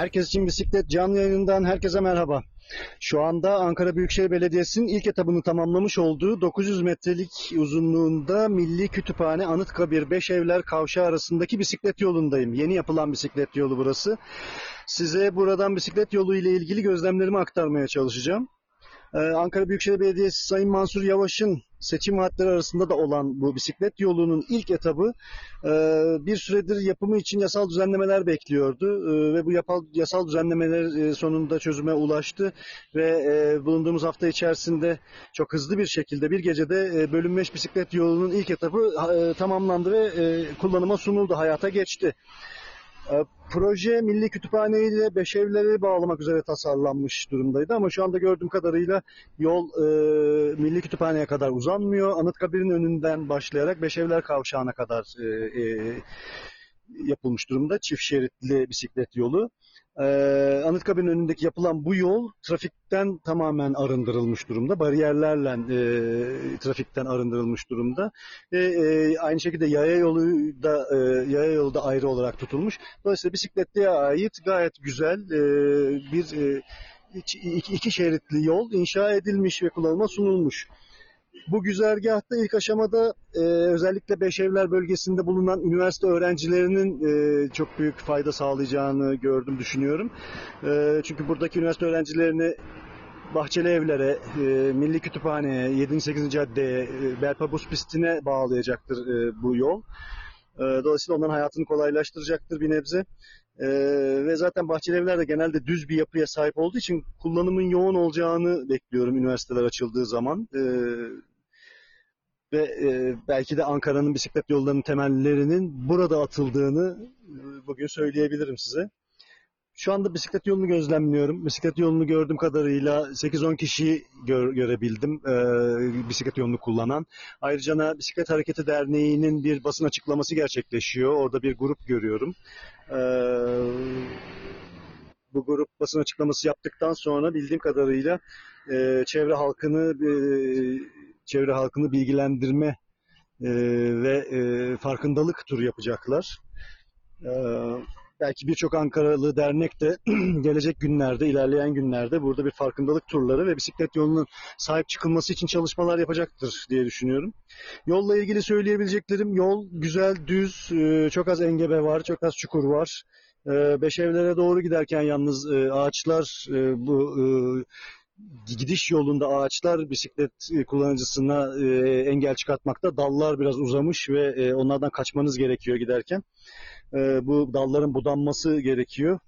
Herkes için bisiklet canlı yayından herkese merhaba. Şu anda Ankara Büyükşehir Belediyesi'nin ilk etabını tamamlamış olduğu 900 metrelik uzunluğunda Milli Kütüphane Anıtkabir Beşevler Kavşağı arasındaki bisiklet yolundayım. Yeni yapılan bisiklet yolu burası. Size buradan bisiklet yolu ile ilgili gözlemlerimi aktarmaya çalışacağım. Ee, Ankara Büyükşehir Belediyesi Sayın Mansur Yavaş'ın seçim vaatleri arasında da olan bu bisiklet yolunun ilk etabı e, bir süredir yapımı için yasal düzenlemeler bekliyordu E, ve bu yasal düzenlemeler e, sonunda çözüme ulaştı ve bulunduğumuz hafta içerisinde çok hızlı bir şekilde bir gecede bölünmüş bisiklet yolunun ilk etabı tamamlandı ve kullanıma sunuldu, hayata geçti. E, Proje Milli Kütüphane ile Beşevleri bağlamak üzere tasarlanmış durumdaydı ama şu anda gördüğüm kadarıyla yol e, Milli Kütüphane'ye kadar uzanmıyor. Anıtkabir'in önünden başlayarak Beşevler Kavşağı'na kadar e, e, yapılmış durumda. Çift şeritli bisiklet yolu. Ee, Anıtkabir'in önündeki yapılan bu yol trafikten tamamen arındırılmış durumda. Bariyerlerle e, trafikten arındırılmış durumda. Ve e, aynı şekilde yaya yolu da e, yaya yolu da ayrı olarak tutulmuş. Dolayısıyla bisikletliğe ait gayet güzel e, bir e, iki, iki şeritli yol inşa edilmiş ve kullanıma sunulmuş. Bu güzergahta ilk aşamada e, özellikle Beşevler bölgesinde bulunan üniversite öğrencilerinin e, çok büyük fayda sağlayacağını gördüm, düşünüyorum. E, çünkü buradaki üniversite öğrencilerini Bahçeli Evler'e, e, Milli Kütüphane'ye, 7. 8. Cadde'ye, e, Berpa Buz Pisti'ne bağlayacaktır e, bu yol. E, dolayısıyla onların hayatını kolaylaştıracaktır bir nebze. Ee, ve zaten Bahçeli Evler de genelde düz bir yapıya sahip olduğu için kullanımın yoğun olacağını bekliyorum üniversiteler açıldığı zaman. Ee, ve e, belki de Ankara'nın bisiklet yollarının temellerinin burada atıldığını e, bugün söyleyebilirim size. Şu anda bisiklet yolunu gözlemliyorum. Bisiklet yolunu gördüğüm kadarıyla 8-10 kişi gör, görebildim e, bisiklet yolunu kullanan. Ayrıca Bisiklet Hareketi Derneği'nin bir basın açıklaması gerçekleşiyor. Orada bir grup görüyorum. E, bu grup basın açıklaması yaptıktan sonra bildiğim kadarıyla e, çevre halkını e, çevre halkını bilgilendirme e, ve e, farkındalık turu yapacaklar. E, belki birçok Ankaralı dernek de gelecek günlerde, ilerleyen günlerde burada bir farkındalık turları ve bisiklet yolunun sahip çıkılması için çalışmalar yapacaktır diye düşünüyorum. Yolla ilgili söyleyebileceklerim yol güzel, düz, e, çok az engebe var, çok az çukur var. E, Beşevlere doğru giderken yalnız e, ağaçlar bu gidiş yolunda ağaçlar bisiklet kullanıcısına engel çıkartmakta. Dallar biraz uzamış ve onlardan kaçmanız gerekiyor giderken e, bu dalların budanması gerekiyor.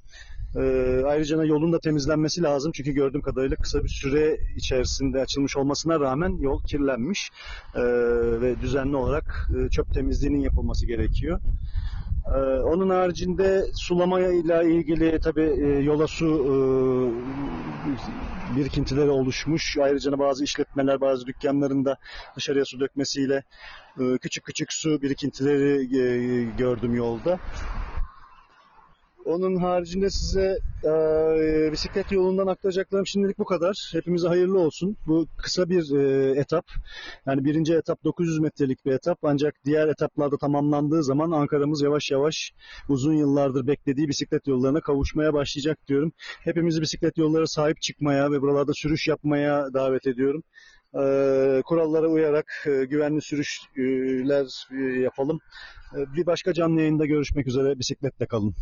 E, ayrıca yolun da temizlenmesi lazım çünkü gördüğüm kadarıyla kısa bir süre içerisinde açılmış olmasına rağmen yol kirlenmiş e, ve düzenli olarak e, çöp temizliğinin yapılması gerekiyor. Ee, onun haricinde sulamayla ilgili tabi e, yola su e, birikintileri oluşmuş. Ayrıca bazı işletmeler, bazı dükkanlarında dışarıya su dökmesiyle e, küçük küçük su birikintileri e, gördüm yolda. Onun haricinde size e, bisiklet yolundan aktaracaklarım şimdilik bu kadar. Hepimize hayırlı olsun. Bu kısa bir e, etap. Yani birinci etap 900 metrelik bir etap. Ancak diğer etaplarda tamamlandığı zaman Ankara'mız yavaş yavaş uzun yıllardır beklediği bisiklet yollarına kavuşmaya başlayacak diyorum. Hepimizi bisiklet yollara sahip çıkmaya ve buralarda sürüş yapmaya davet ediyorum. E, kurallara uyarak e, güvenli sürüşler e, yapalım. E, bir başka canlı yayında görüşmek üzere. Bisikletle kalın.